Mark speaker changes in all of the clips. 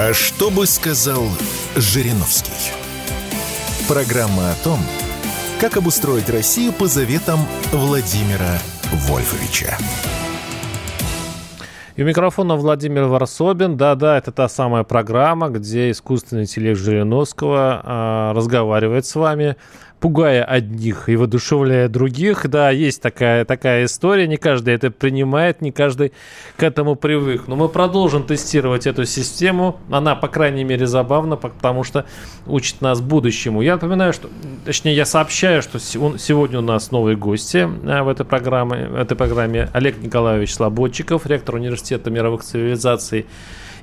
Speaker 1: А что бы сказал Жириновский? Программа о том, как обустроить Россию по заветам Владимира Вольфовича.
Speaker 2: И у микрофона Владимир Варсобин. Да-да, это та самая программа, где искусственный интеллект Жириновского э, разговаривает с вами пугая одних и воодушевляя других. Да, есть такая, такая история, не каждый это принимает, не каждый к этому привык. Но мы продолжим тестировать эту систему. Она, по крайней мере, забавна, потому что учит нас будущему. Я напоминаю, что, точнее, я сообщаю, что сегодня у нас новые гости а, в этой программе, в этой программе Олег Николаевич Слободчиков, ректор Университета мировых цивилизаций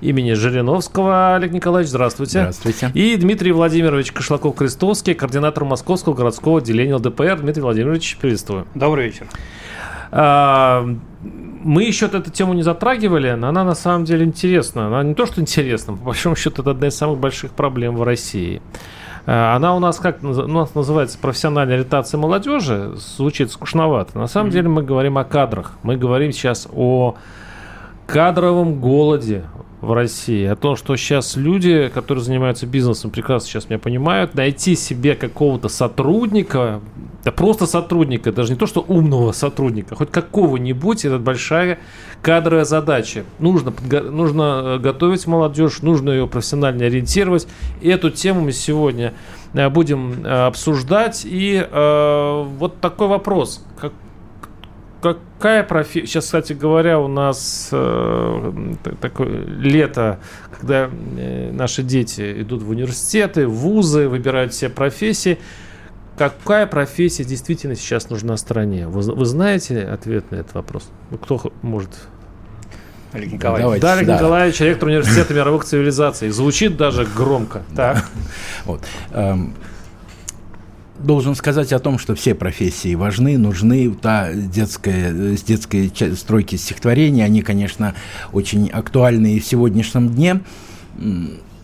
Speaker 2: имени Жириновского. Олег Николаевич, здравствуйте.
Speaker 3: Здравствуйте.
Speaker 2: И Дмитрий Владимирович Кошлаков-Крестовский, координатор Московского городского отделения ЛДПР. Дмитрий Владимирович, приветствую.
Speaker 4: Добрый вечер.
Speaker 2: А, мы еще эту тему не затрагивали, но она на самом деле интересна. Она не то, что интересна, по большому счету, это одна из самых больших проблем в России. А, она у нас как у нас называется профессиональная ориентация молодежи, звучит скучновато. На самом mm-hmm. деле мы говорим о кадрах. Мы говорим сейчас о кадровом голоде в России, о том, что сейчас люди, которые занимаются бизнесом, прекрасно сейчас меня понимают, найти себе какого-то сотрудника, да просто сотрудника, даже не то, что умного сотрудника, хоть какого-нибудь, это большая кадровая задача. Нужно, нужно э, готовить молодежь, нужно ее профессионально ориентировать. И эту тему мы сегодня э, будем э, обсуждать. И э, вот такой вопрос. Как, какая профессия... Сейчас, кстати говоря, у нас э, такое лето, когда э, наши дети идут в университеты, в вузы, выбирают все профессии. Какая профессия действительно сейчас нужна стране? Вы, вы знаете ответ на этот вопрос? Ну, кто может
Speaker 4: Олег Николаевич.
Speaker 2: Да, Олег да. Николаевич, ректор университета мировых цивилизаций. Звучит даже громко. Так.
Speaker 3: Вот. Должен сказать о том, что все профессии важны, нужны. Та детская, с детской стройки стихотворения, они, конечно, очень актуальны и в сегодняшнем дне.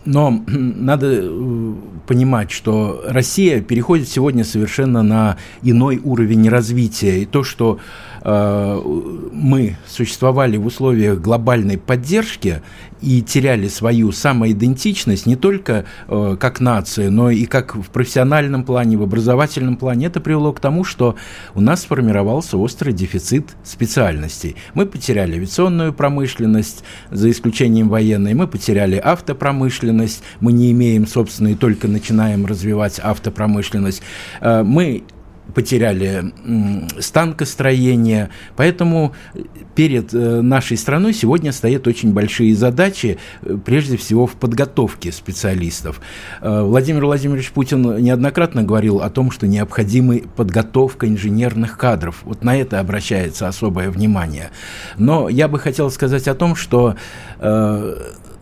Speaker 3: Но надо э, понимать, что Россия переходит сегодня совершенно на иной уровень развития. И то, что мы существовали в условиях глобальной поддержки и теряли свою самоидентичность не только э, как нация, но и как в профессиональном плане, в образовательном плане, это привело к тому, что у нас сформировался острый дефицит специальностей. Мы потеряли авиационную промышленность, за исключением военной, мы потеряли автопромышленность, мы не имеем, собственно, и только начинаем развивать автопромышленность. Э, мы потеряли станкостроение. Поэтому перед э, нашей страной сегодня стоят очень большие задачи, э, прежде всего в подготовке специалистов. Э, Владимир Владимирович Путин неоднократно говорил о том, что необходима подготовка инженерных кадров. Вот на это обращается особое внимание. Но я бы хотел сказать о том, что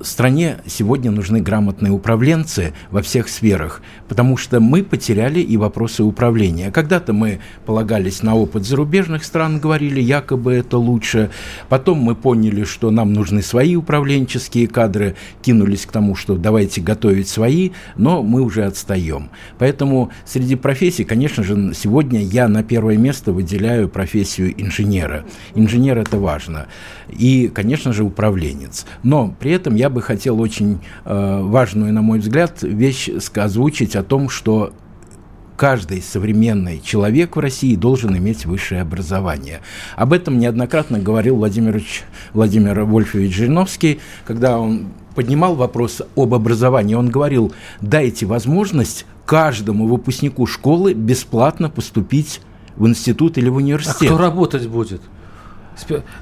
Speaker 3: стране сегодня нужны грамотные управленцы во всех сферах, потому что мы потеряли и вопросы управления. Когда-то мы полагались на опыт зарубежных стран, говорили, якобы это лучше. Потом мы поняли, что нам нужны свои управленческие кадры, кинулись к тому, что давайте готовить свои, но мы уже отстаем. Поэтому среди профессий, конечно же, сегодня я на первое место выделяю профессию инженера. Инженер – это важно. И, конечно же, управленец. Но при этом я бы хотел очень э, важную, на мой взгляд, вещь озвучить о том, что каждый современный человек в России должен иметь высшее образование. Об этом неоднократно говорил Владимир, Владимир Вольфович Жириновский, когда он поднимал вопрос об образовании. Он говорил, дайте возможность каждому выпускнику школы бесплатно поступить в институт или в университет.
Speaker 2: А кто работать будет?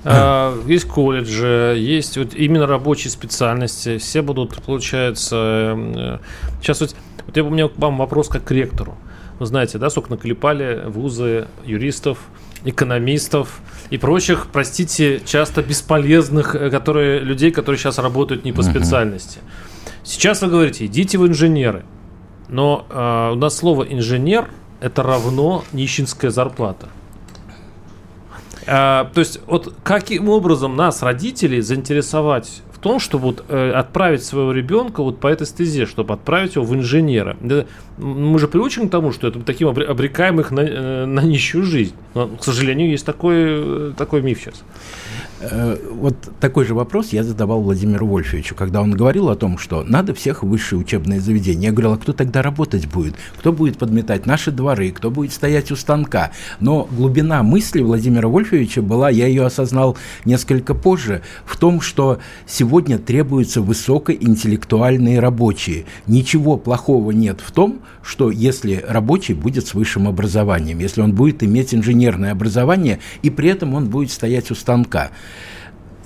Speaker 2: А, есть колледжи, есть вот именно рабочие специальности. Все будут, получается... Э, сейчас вот, вот у меня к вам вопрос как к ректору. Вы знаете, да, сколько наклепали вузы юристов, экономистов и прочих, простите, часто бесполезных э, которые, людей, которые сейчас работают не по специальности. Сейчас вы говорите, идите в инженеры. Но э, у нас слово инженер это равно нищенская зарплата. А, то есть, вот каким образом нас, родителей, заинтересовать в том, чтобы вот, э, отправить своего ребенка вот по этой стезе, чтобы отправить его в инженера. Мы же приучены к тому, что это таким обрекаем их на, э, на нищую жизнь. Но, к сожалению, есть такой, э, такой миф сейчас.
Speaker 3: Э, вот такой же вопрос я задавал Владимиру Вольфовичу, когда он говорил о том, что надо всех высшие учебные заведения. Я говорил, а кто тогда работать будет? Кто будет подметать наши дворы? Кто будет стоять у станка? Но глубина мысли Владимира Вольфовича была, я ее осознал несколько позже, в том, что сегодня требуются высокоинтеллектуальные рабочие. Ничего плохого нет в том, что если рабочий будет с высшим образованием, если он будет иметь инженерное образование, и при этом он будет стоять у станка.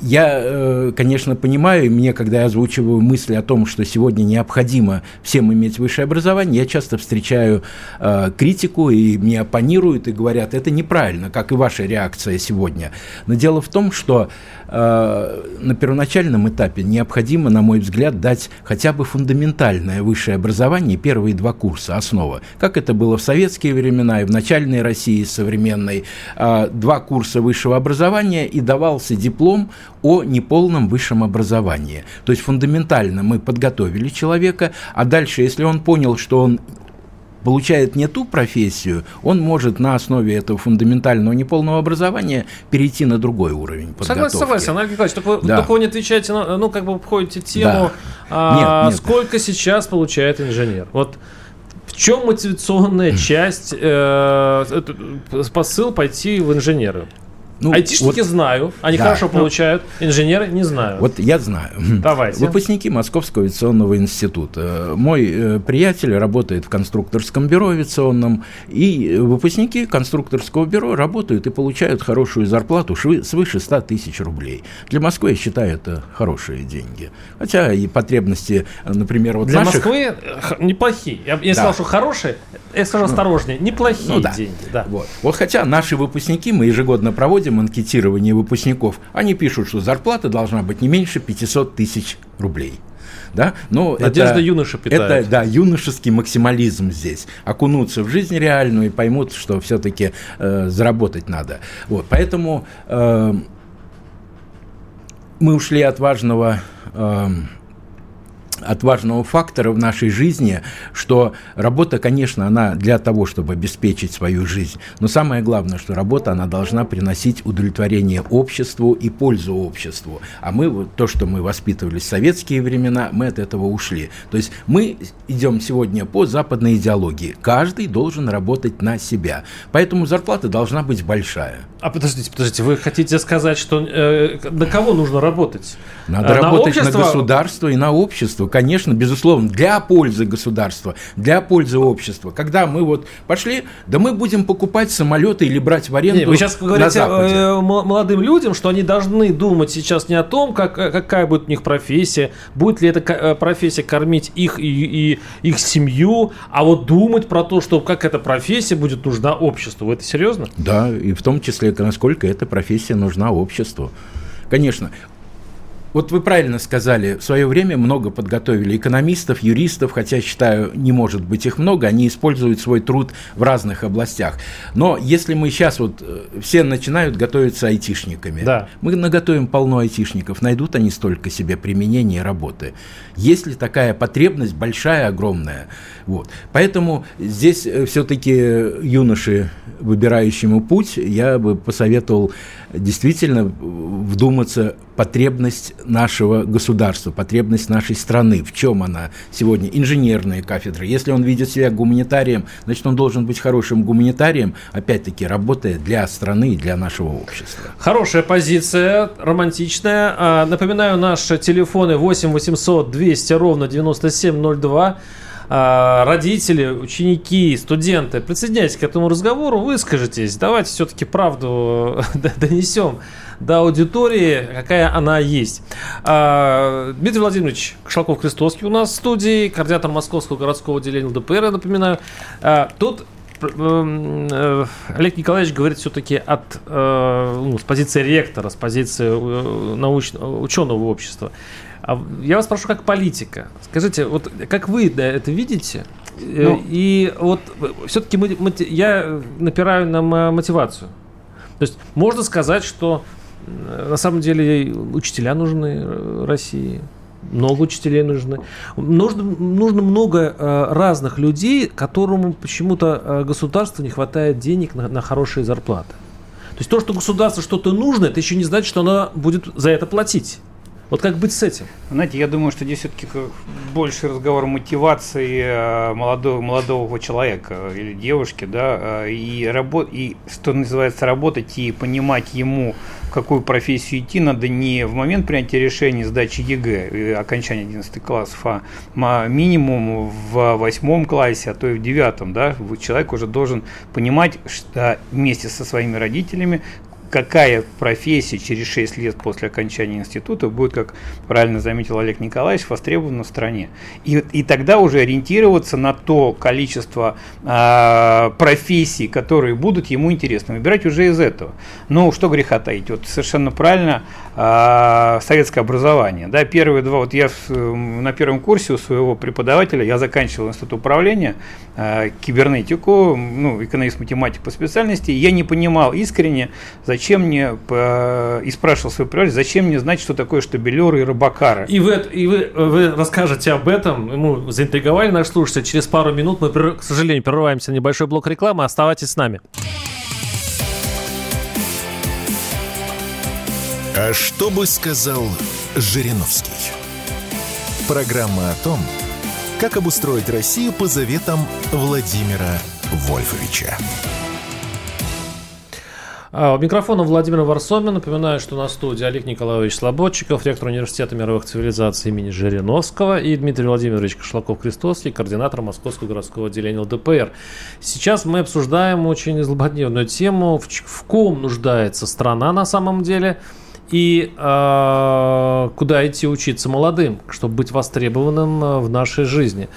Speaker 3: Я, э, конечно, понимаю, мне, когда я озвучиваю мысли о том, что сегодня необходимо всем иметь высшее образование, я часто встречаю э, критику, и мне оппонируют и говорят, это неправильно, как и ваша реакция сегодня. Но дело в том, что э, на первоначальном этапе необходимо, на мой взгляд, дать хотя бы фундаментальное высшее образование, первые два курса, основа. Как это было в советские времена и в начальной России современной. Э, два курса высшего образования и давался диплом о неполном высшем образовании. То есть фундаментально мы подготовили человека, а дальше, если он понял, что он получает не ту профессию, он может на основе этого фундаментального неполного образования перейти на другой уровень подготовки.
Speaker 2: Согласен, согласен. Олег Николаевич, только, да. только вы не отвечаете, на, ну, как бы обходите тему, да. а, нет, нет. сколько сейчас получает инженер? Вот в чем мотивационная часть, э, посыл пойти в инженеры? Ну, Айтишники вот, знаю, они да, хорошо ну, получают, инженеры не знаю.
Speaker 3: Вот я знаю.
Speaker 2: Давайте.
Speaker 3: Выпускники Московского авиационного института. Мой э, приятель работает в конструкторском бюро авиационном, и выпускники конструкторского бюро работают и получают хорошую зарплату свыше 100 тысяч рублей. Для Москвы, я считаю, это хорошие деньги. Хотя и потребности, например, вот
Speaker 2: Для
Speaker 3: наших...
Speaker 2: Москвы э, неплохие. Я, я да. сказал, что хорошие, я скажу ну, осторожнее, неплохие ну, да. деньги. Да.
Speaker 3: Вот. вот хотя наши выпускники, мы ежегодно проводим проводим анкетирование выпускников, они пишут, что зарплата должна быть не меньше 500 тысяч рублей. Да? Но
Speaker 2: Надежда это, юноша
Speaker 3: питает. Это, да, юношеский максимализм здесь. Окунуться в жизнь реальную и поймут, что все-таки э, заработать надо. Вот, поэтому э, мы ушли от важного... Э, от важного фактора в нашей жизни, что работа, конечно, она для того, чтобы обеспечить свою жизнь, но самое главное, что работа, она должна приносить удовлетворение обществу и пользу обществу. А мы, то, что мы воспитывались в советские времена, мы от этого ушли. То есть мы идем сегодня по западной идеологии. Каждый должен работать на себя. Поэтому зарплата должна быть большая.
Speaker 2: А подождите, подождите, вы хотите сказать, что э, на кого нужно работать?
Speaker 3: Надо на работать общество? на государство и на общество конечно, безусловно, для пользы государства, для пользы общества. Когда мы вот пошли, да мы будем покупать самолеты или брать в аренду. Не,
Speaker 2: вы сейчас говорите э, молодым людям, что они должны думать сейчас не о том, как, э, какая будет у них профессия, будет ли эта э, профессия кормить их и, и их семью, а вот думать про то, что как эта профессия будет нужна обществу. Вы это серьезно?
Speaker 3: Да, и в том числе, насколько эта профессия нужна обществу. Конечно, вот вы правильно сказали, в свое время много подготовили экономистов, юристов, хотя, считаю, не может быть их много, они используют свой труд в разных областях. Но если мы сейчас вот э, все начинают готовиться айтишниками, да. мы наготовим полно айтишников, найдут они столько себе применения и работы. Есть ли такая потребность большая, огромная? Вот. Поэтому здесь э, все-таки юноши, выбирающему путь, я бы посоветовал действительно вдуматься потребность нашего государства, потребность нашей страны. В чем она сегодня? Инженерные кафедры. Если он видит себя гуманитарием, значит, он должен быть хорошим гуманитарием, опять-таки, работая для страны и для нашего общества.
Speaker 2: Хорошая позиция, романтичная. А, напоминаю, наши телефоны 8 800 200 ровно 9702 а, родители, ученики, студенты, присоединяйтесь к этому разговору, выскажитесь, давайте все-таки правду донесем до аудитории, какая она есть. А, Дмитрий Владимирович Кшалков-Крестовский у нас в студии, координатор Московского городского отделения ЛДПР, я напоминаю. А, тут э, Олег Николаевич говорит все-таки от э, ну, с позиции ректора, с позиции э, научного ученого общества. А я вас прошу как политика. Скажите, вот как вы это видите? Ну, и вот все-таки мы, я напираю на мотивацию. То есть можно сказать, что на самом деле учителя нужны России. Много учителей нужны. Нужно, нужно много э, разных людей, которым почему-то э, государству не хватает денег на, на хорошие зарплаты. То есть то, что государству что-то нужно, это еще не значит, что оно будет за это платить. Вот как быть с этим?
Speaker 4: Знаете, я думаю, что здесь все-таки больше разговор мотивации э, молодого, молодого человека или девушки, да, э, и, работ, и что называется работать и понимать ему, в какую профессию идти, надо не в момент принятия решения сдачи ЕГЭ и окончания 11 классов, а минимум в восьмом классе, а то и в девятом, да, человек уже должен понимать что вместе со своими родителями, какая профессия через 6 лет после окончания института будет, как правильно заметил Олег Николаевич, востребована в стране. И, и тогда уже ориентироваться на то количество э, профессий, которые будут ему интересны, выбирать уже из этого. Ну, что греха таить, вот совершенно правильно, э, советское образование. Да, первые два, вот я на первом курсе у своего преподавателя, я заканчивал институт управления, э, кибернетику, ну, экономист-математик по специальности, я не понимал искренне, зачем зачем мне, и спрашивал свой приятель, зачем мне знать, что такое штабелеры и рыбакары.
Speaker 2: И вы, и вы, вы расскажете об этом, ему заинтриговали наш слушатель. Через пару минут мы, к сожалению, прерываемся на небольшой блок рекламы. Оставайтесь с нами.
Speaker 1: А что бы сказал Жириновский? Программа о том, как обустроить Россию по заветам Владимира Вольфовича.
Speaker 2: А, у микрофона Владимир Варсомин. Напоминаю, что на студии Олег Николаевич Слободчиков, ректор Университета мировых цивилизаций имени Жириновского и Дмитрий Владимирович Кошлаков-Крестовский, координатор Московского городского отделения ЛДПР. Сейчас мы обсуждаем очень злободневную тему, в ком нуждается страна на самом деле и э, куда идти учиться молодым, чтобы быть востребованным в нашей жизни.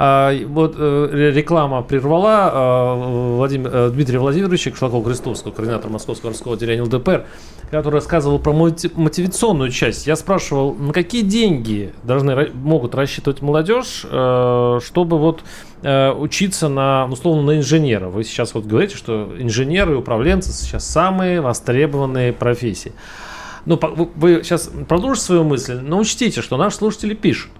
Speaker 2: А, вот э, реклама прервала а, Владимир, э, Дмитрия Владимировича Кшлакова-Крестовского, координатора Московского городского отделения ЛДПР, который рассказывал про мотивационную часть. Я спрашивал, на какие деньги должны, могут рассчитывать молодежь, э, чтобы вот учиться на, условно, на инженера. Вы сейчас вот говорите, что инженеры и управленцы сейчас самые востребованные профессии. Ну, вы сейчас продолжите свою мысль, но учтите, что наши слушатели пишут.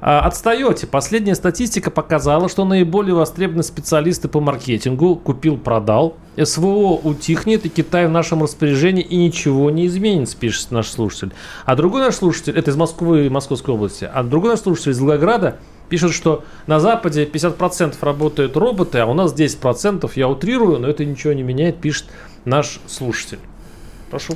Speaker 2: А, отстаете. Последняя статистика показала, что наиболее востребованные специалисты по маркетингу купил-продал. СВО утихнет, и Китай в нашем распоряжении, и ничего не изменится, пишет наш слушатель. А другой наш слушатель, это из Москвы Московской области, а другой наш слушатель из Волгограда пишет, что на Западе 50% работают роботы, а у нас 10%, я утрирую, но это ничего не меняет, пишет наш слушатель. Прошу.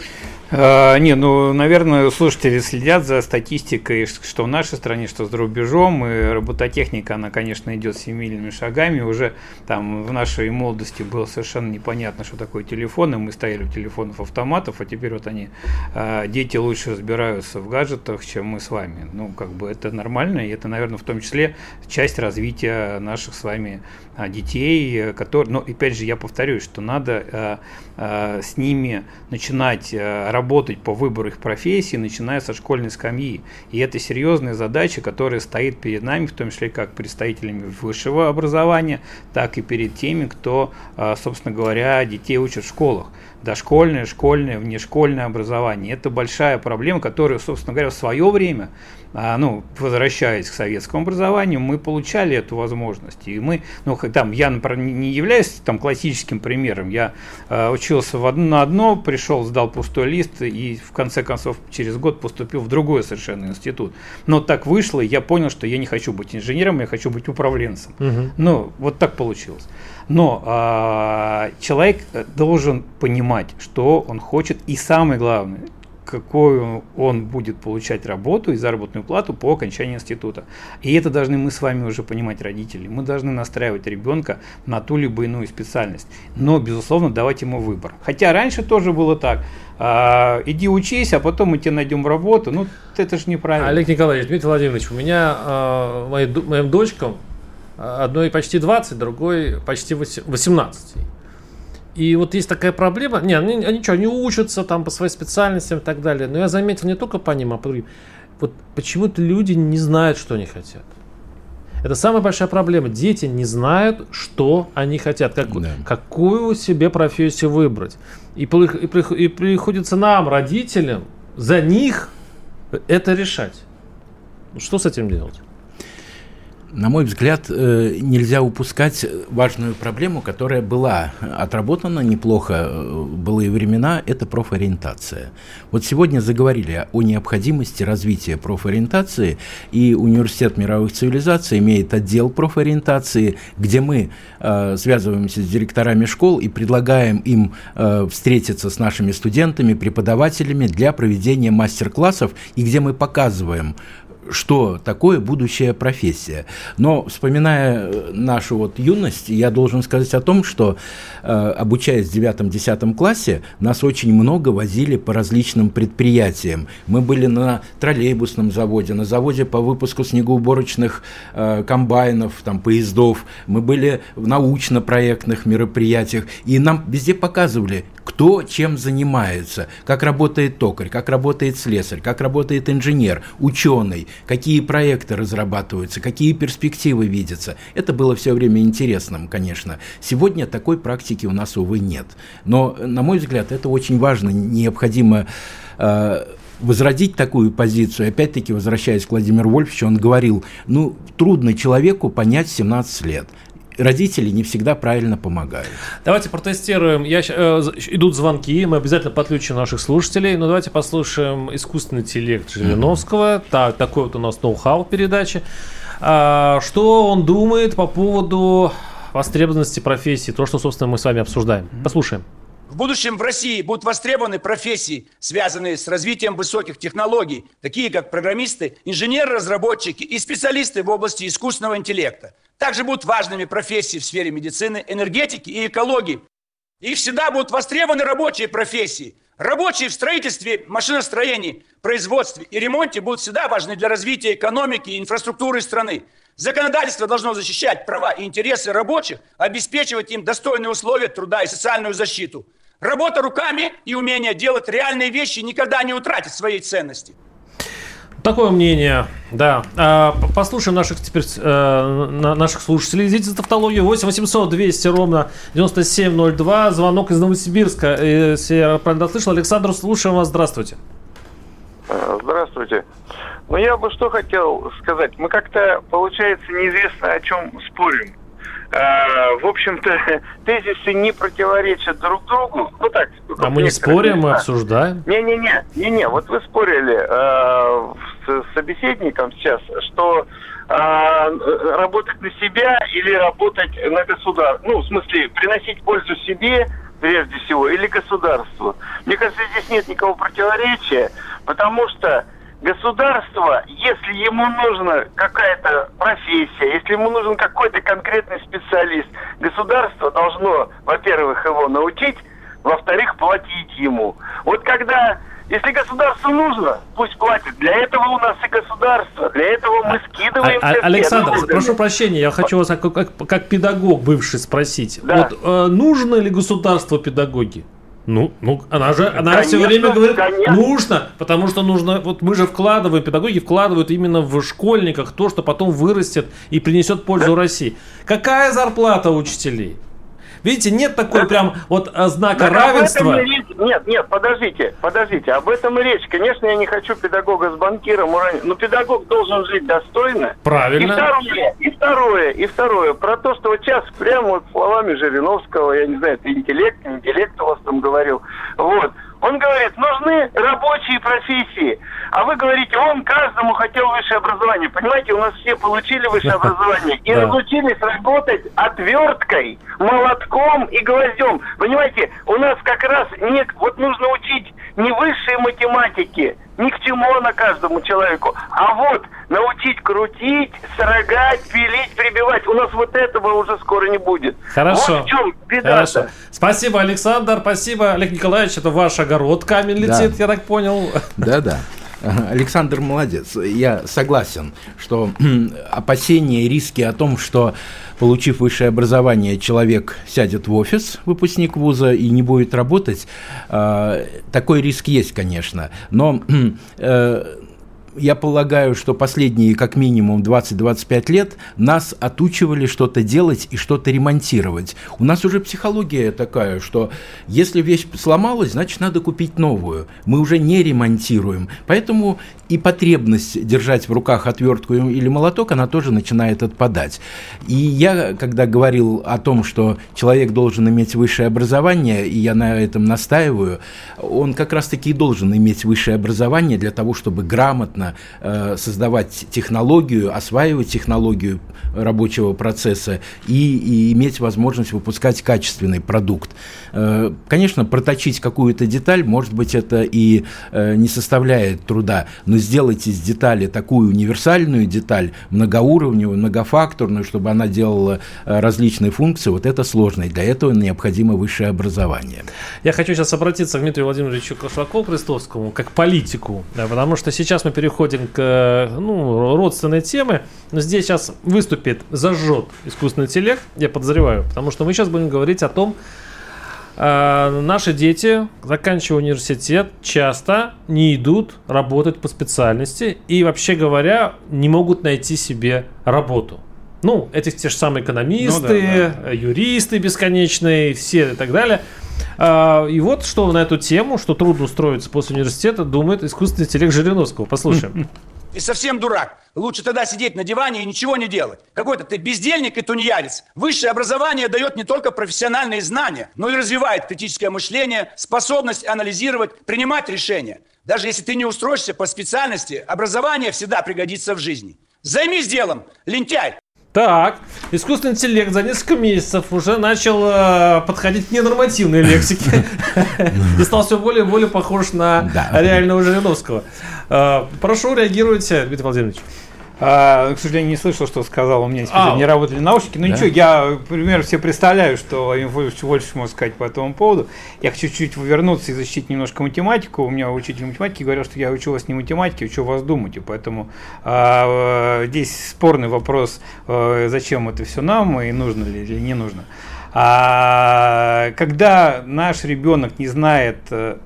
Speaker 4: А, не, ну, наверное, слушатели следят за статистикой, что в нашей стране, что за рубежом, и робототехника, она, конечно, идет семимильными шагами. Уже там в нашей молодости было совершенно непонятно, что такое телефоны. Мы стояли у телефонов автоматов, а теперь вот они, а, дети лучше разбираются в гаджетах, чем мы с вами. Ну, как бы это нормально, и это, наверное, в том числе часть развития наших с вами детей, которые, но, опять же, я повторюсь, что надо а, а, с ними начинать а, работать по выбору их профессии, начиная со школьной скамьи. И это серьезная задача, которая стоит перед нами, в том числе как представителями высшего образования, так и перед теми, кто, а, собственно говоря, детей учат в школах дошкольное, школьное, внешкольное образование. Это большая проблема, которую, собственно говоря, в свое время, а, ну, возвращаясь к советскому образованию, мы получали эту возможность. И мы, ну, там, я, например, не являюсь там классическим примером. Я э, учился в одно, на одно, пришел, сдал пустой лист и в конце концов через год поступил в другой совершенно институт. Но так вышло, и я понял, что я не хочу быть инженером, я хочу быть управленцем. Угу. Ну, вот так получилось. Но э, человек должен понимать, что он хочет, и самое главное, какую он будет получать работу и заработную плату по окончании института. И это должны мы с вами уже понимать, родители. Мы должны настраивать ребенка на ту либо иную специальность. Но, безусловно, давать ему выбор. Хотя раньше тоже было так. А, иди учись, а потом мы тебе найдем работу. Ну, это же неправильно.
Speaker 2: Олег Николаевич, Дмитрий Владимирович, у меня, а, мои, моим дочкам, одной почти 20, другой почти 18. И вот есть такая проблема. Не, они, они что, они учатся там по своей специальностям и так далее. Но я заметил не только по ним, а по другим. Вот почему-то люди не знают, что они хотят. Это самая большая проблема. Дети не знают, что они хотят, как, да. какую себе профессию выбрать. И, и, и приходится нам, родителям, за них это решать. Что с этим делать?
Speaker 3: На мой взгляд, э, нельзя упускать важную проблему, которая была отработана неплохо в былые времена, это профориентация. Вот сегодня заговорили о необходимости развития профориентации, и Университет мировых цивилизаций имеет отдел профориентации, где мы э, связываемся с директорами школ и предлагаем им э, встретиться с нашими студентами, преподавателями для проведения мастер-классов, и где мы показываем, что такое будущая профессия. Но вспоминая э, нашу вот юность, я должен сказать о том, что э, обучаясь в 9-10 классе, нас очень много возили по различным предприятиям. Мы были на троллейбусном заводе, на заводе по выпуску снегоуборочных э, комбайнов, там, поездов. Мы были в научно-проектных мероприятиях, и нам везде показывали, кто чем занимается, как работает токарь, как работает слесарь, как работает инженер, ученый, какие проекты разрабатываются, какие перспективы видятся. Это было все время интересным, конечно. Сегодня такой практики у нас, увы, нет. Но, на мой взгляд, это очень важно, необходимо э, возродить такую позицию. Опять-таки, возвращаясь к Владимиру Вольфовичу, он говорил, ну, трудно человеку понять 17 лет родители не всегда правильно помогают.
Speaker 2: Давайте протестируем. Я, э, идут звонки, мы обязательно подключим наших слушателей. Но давайте послушаем искусственный интеллект Жириновского. Mm-hmm. Так, такой вот у нас ноу-хау передачи. А, что он думает по поводу востребованности профессии, то, что, собственно, мы с вами обсуждаем. Послушаем.
Speaker 5: В будущем в России будут востребованы профессии, связанные с развитием высоких технологий, такие как программисты, инженеры-разработчики и специалисты в области искусственного интеллекта. Также будут важными профессии в сфере медицины, энергетики и экологии. Их всегда будут востребованы рабочие профессии. Рабочие в строительстве, машиностроении, производстве и ремонте будут всегда важны для развития экономики и инфраструктуры страны. Законодательство должно защищать права и интересы рабочих, обеспечивать им достойные условия труда и социальную защиту – Работа руками и умение делать реальные вещи никогда не утратит своей ценности.
Speaker 2: Такое мнение, да. А, послушаем наших теперь э, наших слушателей. Идите за тавтологию 8 800 200 ровно 9702. Звонок из Новосибирска. Если я правильно слышал, Александр, слушаем вас. Здравствуйте.
Speaker 6: Э, здравствуйте. Ну, я бы что хотел сказать. Мы как-то, получается, неизвестно о чем спорим. Э, в общем-то, тезисы не противоречат друг другу. Ну так.
Speaker 2: А мы не спорим, мы обсуждаем.
Speaker 6: Не-не-не, не-не. Вот вы спорили э, с собеседником сейчас, что э, работать на себя или работать на государство. Ну, в смысле, приносить пользу себе прежде всего или государству. Мне кажется, здесь нет никакого противоречия, потому что государство, если ему нужна какая-то профессия, если ему нужен какой-то конкретный специалист, государство должно, во-первых, его научить, во-вторых, платить ему. Вот когда если государству нужно, пусть платит. Для этого у нас и государство. Для этого мы скидываем... А,
Speaker 2: а, Александр, все прошу прощения, я хочу вас как, как, как педагог бывший спросить. Да. Вот э, нужно ли государство педагоги? Ну, ну, она же, она конечно, все время говорит, конечно. нужно, потому что нужно, вот мы же вкладываем, педагоги вкладывают именно в школьниках то, что потом вырастет и принесет пользу да. России. Какая зарплата учителей? Видите, нет такой прям вот а, знака так равенства.
Speaker 6: Нет, нет, подождите, подождите. Об этом и речь. Конечно, я не хочу педагога с банкиром уронить, но педагог должен жить достойно.
Speaker 2: Правильно.
Speaker 6: И второе, и второе, и второе. Про то, что вот сейчас прямо вот словами Жириновского, я не знаю, это интеллект, интеллект у вас там говорил. Вот. Он говорит, нужны рабочие профессии. А вы говорите, он каждому хотел высшее образование. Понимаете, у нас все получили высшее образование и разучились работать отверткой, молотком и гвоздем. Понимаете, у нас как раз нет, вот нужно учить не высшие математики, ни к чему она каждому человеку, а вот научить крутить, срогать, пилить, прибивать. У нас вот этого уже скоро не будет.
Speaker 2: Хорошо. Вот в чем беда Хорошо. Спасибо, Александр. Спасибо, Олег Николаевич. Это ваш огород камень летит, да. я так понял.
Speaker 3: Да-да. Александр молодец. Я согласен, что опасения и риски о том, что получив высшее образование, человек сядет в офис, выпускник вуза, и не будет работать, э, такой риск есть, конечно. Но э, я полагаю, что последние как минимум 20-25 лет нас отучивали что-то делать и что-то ремонтировать. У нас уже психология такая, что если вещь сломалась, значит надо купить новую. Мы уже не ремонтируем. Поэтому и потребность держать в руках отвертку или молоток, она тоже начинает отпадать. И я, когда говорил о том, что человек должен иметь высшее образование, и я на этом настаиваю, он как раз-таки и должен иметь высшее образование для того, чтобы грамотно э, создавать технологию, осваивать технологию рабочего процесса и, и иметь возможность выпускать качественный продукт. Э, конечно, проточить какую-то деталь, может быть, это и э, не составляет труда, но сделать из детали такую универсальную деталь, многоуровневую, многофакторную, чтобы она делала различные функции, вот это сложно. И для этого необходимо высшее образование.
Speaker 2: Я хочу сейчас обратиться к Дмитрию Владимировичу Кошлакову-Крестовскому как политику, да, потому что сейчас мы переходим к ну, родственной теме, но здесь сейчас выступит, зажжет искусственный интеллект, я подозреваю, потому что мы сейчас будем говорить о том, э, наши дети, заканчивая университет, часто не идут работать по специальности и, вообще говоря, не могут найти себе работу. Ну, эти те же самые экономисты, ну, да, да. юристы бесконечные, все и так далее. А, и вот что на эту тему, что трудно устроиться после университета, думает искусственный интеллект Жириновского. Послушаем.
Speaker 5: Ты совсем дурак. Лучше тогда сидеть на диване и ничего не делать. Какой-то ты бездельник и тунеядец. Высшее образование дает не только профессиональные знания, но и развивает критическое мышление, способность анализировать, принимать решения. Даже если ты не устроишься по специальности, образование всегда пригодится в жизни. Займись делом, лентяй.
Speaker 2: Так, искусственный интеллект за несколько месяцев уже начал э, подходить к ненормативной лексике и стал все более и более похож на реального Жириновского. Э, прошу, реагируйте, Дмитрий Владимирович.
Speaker 4: А, к сожалению, не слышал, что сказал. У меня а, не работали наушники. Но да? ничего, я, например, все представляю, что Владимир Владимирович больше может сказать по этому поводу. Я хочу чуть-чуть вернуться и защитить немножко математику. У меня учитель математики говорил, что я учу вас не математике, учу вас думать. И поэтому а, здесь спорный вопрос, а, зачем это все нам и нужно ли или не нужно. А, когда наш ребенок не знает... Э,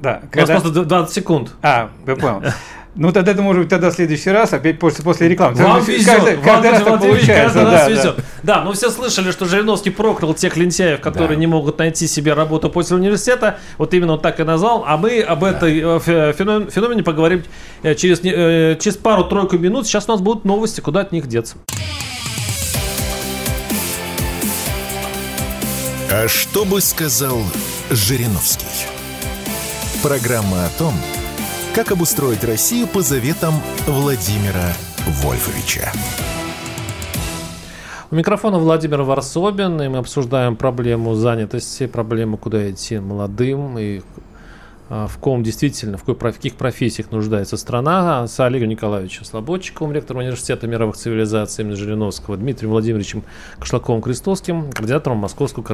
Speaker 2: да, когда... У нас просто 20 секунд.
Speaker 4: А, я понял. Ну, тогда это может быть тогда в следующий раз, опять после, после рекламы.
Speaker 2: Вам везет, каждый, вам каждый раз получается. Каждый раз да, везет. Да. да, ну все слышали, что Жириновский проклял тех лентяев, которые да. не могут найти себе работу после университета. Вот именно он так и назвал. А мы об да. этой э, феномене поговорим э, через, э, через пару-тройку минут. Сейчас у нас будут новости, куда от них деться.
Speaker 1: А что бы сказал Жириновский? Программа о том, как обустроить Россию по заветам Владимира Вольфовича.
Speaker 2: У микрофона Владимир Варсобин, и мы обсуждаем проблему занятости, проблему, куда идти молодым, и а, в ком действительно, в, каких профессиях нуждается страна, с Олегом Николаевичем Слободчиковым, ректором Университета мировых цивилизаций имени Жириновского, Дмитрием Владимировичем Кашлаковым-Крестовским, координатором Московского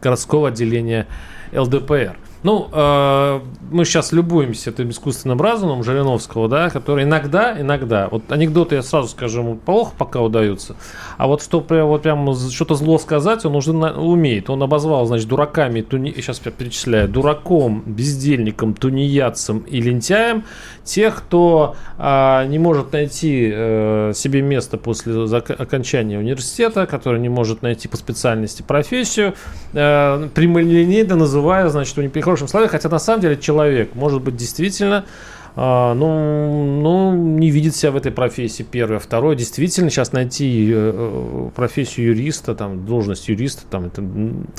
Speaker 2: городского отделения ЛДПР. Ну, э, мы сейчас любуемся этим искусственным разумом Жириновского, да, который иногда, иногда, вот анекдоты, я сразу скажу, ему плохо пока удаются, а вот что прям, вот прям что-то зло сказать, он уже на, умеет. Он обозвал, значит, дураками, туни, сейчас я перечисляю, дураком, бездельником, тунеядцем и лентяем тех, кто э, не может найти э, себе место после окончания университета, который не может найти по специальности профессию, э, прямолинейно называя, значит, у них хорошем слове, хотя на самом деле человек может быть действительно а, ну, ну, не видит себя в этой профессии, первое. Второе, действительно, сейчас найти э, профессию юриста, там, должность юриста, там, это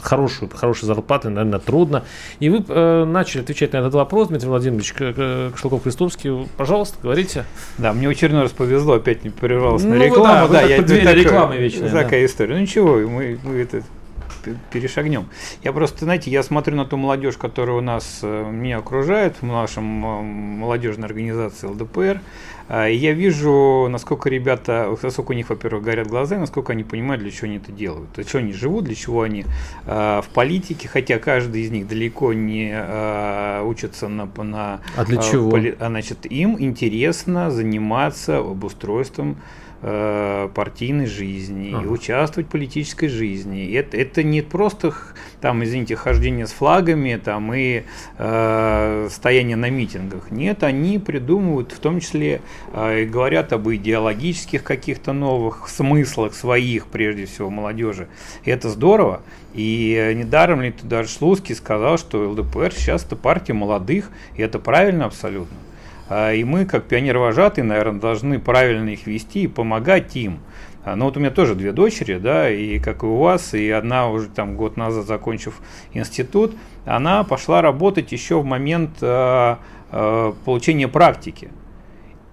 Speaker 2: хорошую, хорошие зарплаты, наверное, трудно. И вы э, начали отвечать на этот вопрос, Дмитрий Владимирович Кашлаков-Крестовский. Пожалуйста, говорите.
Speaker 4: Да, мне очередной раз повезло, опять не прервалось ну, на рекламу. Да, да, я,
Speaker 2: двери рекламы вечная.
Speaker 4: Такая да. история. Ну, ничего, мы, мы это перешагнем. Я просто, знаете, я смотрю на ту молодежь, которая у нас э, меня окружает, в нашем э, молодежной организации ЛДПР, э, и я вижу, насколько ребята, насколько у них, во-первых, горят глаза, и насколько они понимают, для чего они это делают, для чего они живут, для чего они в политике, хотя каждый из них далеко не учится на... на
Speaker 2: а для чего?
Speaker 4: Поли, а, значит, им интересно заниматься обустройством э, партийной жизни,
Speaker 2: Ага.
Speaker 4: и участвовать в политической жизни. И Это, это не просто, там, извините, хождение с флагами там, и э, стояние на митингах. Нет, они придумывают, в том числе, э, говорят об идеологических каких-то новых смыслах своих, прежде всего, молодежи. И это здорово. И э, недаром ли даже Слуцкий сказал, что ЛДПР сейчас это партия молодых, и это правильно абсолютно. А, И мы, как пионер-вожатые, наверное, должны правильно их вести и помогать им. А, Ну вот у меня тоже две дочери, да, и как и у вас, и одна уже там год назад, закончив институт, она пошла работать еще в момент а, а, получения практики.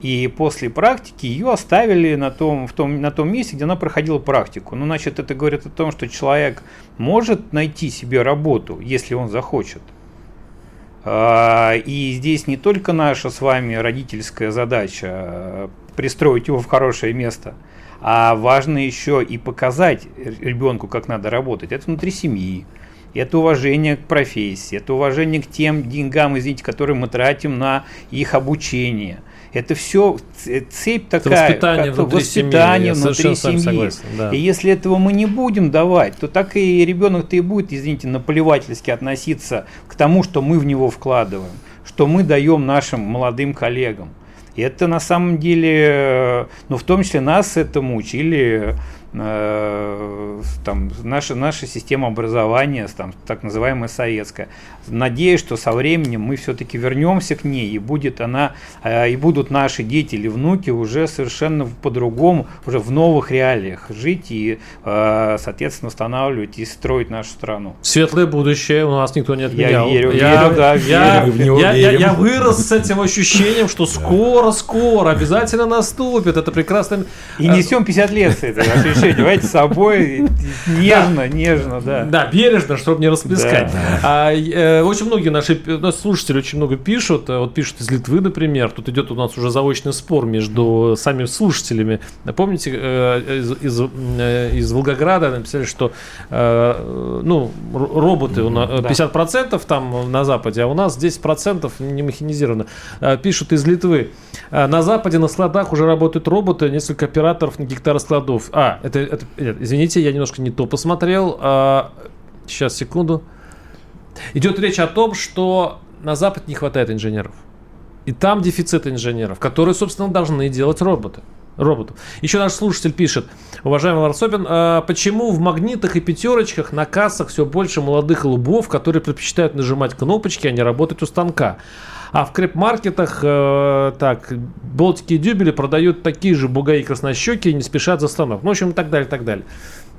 Speaker 4: И после практики ее оставили на том, в том, на том месте, где она проходила практику. Ну, значит, это говорит о том, что человек может найти себе работу, если он захочет. А, И здесь не только наша с вами родительская задача э, пристроить его в хорошее место, а важно еще и показать ребенку, как надо работать. Это внутри семьи, это уважение к профессии, это уважение к тем деньгам, извините, которые мы тратим на их обучение. Это все цепь такая,
Speaker 2: воспитание
Speaker 4: как-то
Speaker 2: внутри семьи,
Speaker 4: воспитание
Speaker 2: я
Speaker 4: внутри семьи.
Speaker 2: согласен, да.
Speaker 4: И если этого мы не будем давать, то так и ребенок-то и будет, извините, наплевательски относиться к тому, что мы в него вкладываем, что мы даем нашим молодым коллегам. И это на самом деле, э, ну в том числе нас этому учили там, наша, наша система образования, там, так называемая советская. Надеюсь, что со временем мы все-таки вернемся к ней, и будет она, э, и будут наши дети или внуки уже совершенно по-другому, уже в новых реалиях жить и, э, соответственно, устанавливать и строить нашу страну.
Speaker 2: Светлое будущее у нас никто не отменял.
Speaker 4: верю,
Speaker 2: я,
Speaker 4: верю, да,
Speaker 2: я,
Speaker 3: верю, в него
Speaker 2: я, я- я вырос с этим ощущением, что скоро-скоро обязательно наступит. Это прекрасно.
Speaker 4: И несем 50 лет с этой ощущением, давайте с собой нежно, нежно, да.
Speaker 2: Да, бережно, чтобы не расплескать. А, э, очень многие наши слушатели очень много пишут. Э, Вот пишут из Литвы, например. Тут идет у нас уже заочный спор между самими слушателями. Помните, э, из, Волгограда написали, что ну, роботы у нас, э,
Speaker 4: Да.
Speaker 2: 50% там на Западе, а у нас 10% не механизировано. Пишут из Литвы. На Западе на складах уже работают роботы, несколько операторов на гектар складов. А, это, это- нет, извините, я немножко не то посмотрел. А, сейчас, секунду. Идет речь о том, что на Запад не хватает инженеров. И там дефицит инженеров, которые, собственно, должны делать роботы. Роботов. Еще наш слушатель пишет, уважаемый Варсобин, а почему в магнитах и пятерочках на кассах все больше молодых лбов, которые предпочитают нажимать кнопочки, а не работать у станка? А в крэп-маркетах, э, так, болтики и дюбели продают такие же бугаи краснощеки и не спешат за станок. Ну, в общем, и так далее, и так далее.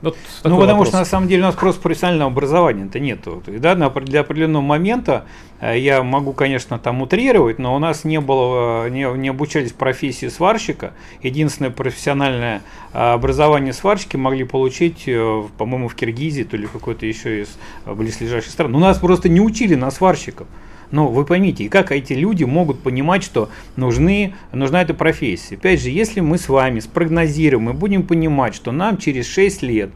Speaker 2: Вот
Speaker 4: Ну, потому
Speaker 2: вопрос.
Speaker 4: что на самом деле у нас просто профессионального образования-то нету. И, да, для определенного момента э, я могу, конечно, там утрировать, но у нас не было, э, не, не обучались профессии сварщика. Единственное профессиональное э, образование сварщики могли получить, по-моему, в Киргизии, то ли какой-то еще из близлежащих стран. Но нас просто не учили на сварщиков. Но вы поймите, и как эти люди могут понимать, что нужны, нужна эта профессия? Опять же, если мы с вами спрогнозируем и будем понимать, что нам через 6 лет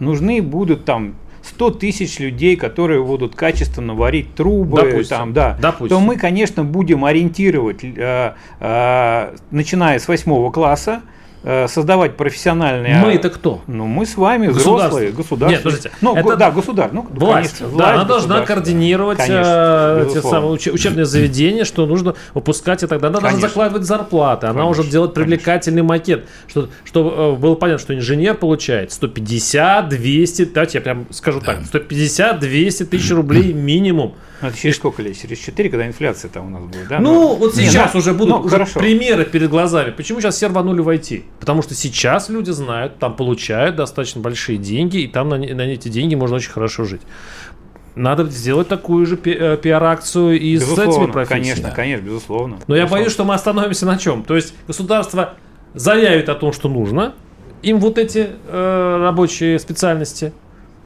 Speaker 4: нужны будут там 100 тысяч людей, которые будут качественно варить трубы,
Speaker 2: Допустим.
Speaker 4: там, да,
Speaker 2: Допустим.
Speaker 4: то мы, конечно, будем ориентировать, э, э, начиная с 8 класса, создавать профессиональные...
Speaker 2: Мы это кто?
Speaker 4: Ну, мы с вами взрослые, государство.
Speaker 2: Нет, подождите,
Speaker 4: Ну,
Speaker 2: это
Speaker 4: да, государ. Ну,
Speaker 2: Власть,
Speaker 4: конечно,
Speaker 2: да, она
Speaker 4: власть
Speaker 2: должна координировать
Speaker 4: Конечно,
Speaker 2: э, те самые уч- учебные заведения, что нужно выпускать и так далее. Она должна закладывать зарплаты, она
Speaker 4: Конечно,
Speaker 2: уже делать привлекательный макет, что, чтобы э, было понятно, что инженер получает 150, 200, давайте я прям скажу так, 150, 200 тысяч рублей минимум.
Speaker 4: Ну, это через сколько лет? Через 4, когда инфляция там у нас будет, да?
Speaker 2: Ну, вот
Speaker 4: Не,
Speaker 2: сейчас
Speaker 4: ну,
Speaker 2: уже будут
Speaker 4: ну,
Speaker 2: уже
Speaker 4: хорошо.
Speaker 2: примеры перед глазами. Почему сейчас все рванули в IT? Потому что сейчас люди знают, там получают достаточно большие деньги, и там на, на эти деньги можно очень хорошо жить. Надо сделать такую же пи- э, пиар-акцию и с этими
Speaker 4: Безусловно,
Speaker 2: профессиями.
Speaker 4: конечно, конечно, безусловно.
Speaker 2: Но я
Speaker 4: Безусловно.
Speaker 2: боюсь, что мы остановимся на чем? То есть государство заявит о том, что нужно, им вот эти э, рабочие специальности,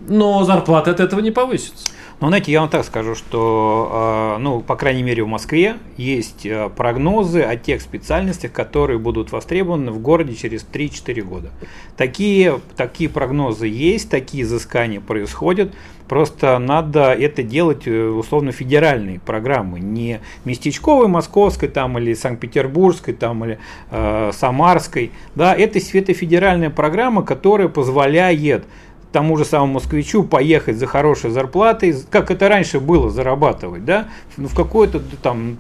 Speaker 2: но зарплаты от этого не повысятся.
Speaker 4: Ну, знаете, я вам так скажу, что, ну, по крайней мере, в Москве есть прогнозы о тех специальностях, которые будут востребованы в городе через 3-4 года. Такие, такие прогнозы есть, такие изыскания происходят. Просто надо это делать э, условно федеральной программы, не местечковой, московской там, или Санкт-Петербургской там, или э, Самарской. Да, это, это федеральная программа, которая позволяет тому же самому москвичу поехать за хорошей зарплатой, как это раньше было зарабатывать, да, ну, в какой-то там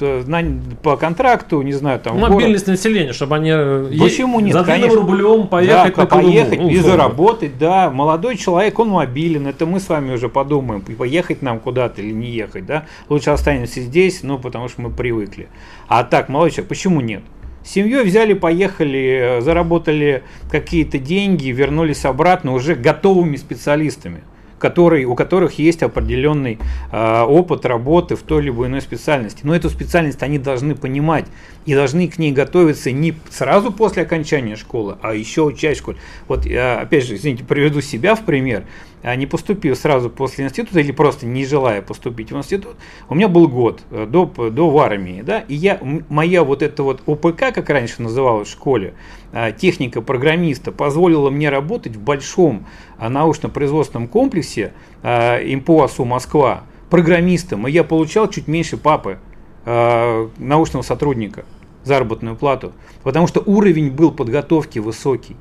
Speaker 4: по контракту, не знаю, там.
Speaker 2: Мобильность город. населения, чтобы они
Speaker 4: э, Почему нет?
Speaker 2: за конечно, рублем поехать,
Speaker 4: да, на поехать ну, и заработать, да. Молодой человек, он мобилен, это мы с вами уже подумаем, поехать нам куда-то или не ехать, да. Лучше останемся здесь, ну, потому что мы привыкли. А так, молодой человек, почему нет? Семьей взяли, поехали, заработали какие-то деньги, вернулись обратно уже готовыми специалистами, которые, у которых есть определенный э, опыт работы в той либо иной специальности. Но эту специальность они должны понимать и должны к ней готовиться не сразу после окончания школы, а еще учась в школе. Вот я, опять же, извините, приведу себя в пример. А не поступив сразу после института или просто не желая поступить в институт, у меня был год э, до, до в армии, да, и я, моя вот эта вот ОПК, как раньше называлась в школе, а, техника программиста, позволила мне работать в большом а, научно-производственном комплексе ИМПОАСУ Москва программистом, и я получал чуть меньше папы, научного сотрудника, заработную плату, потому что уровень был подготовки высокий.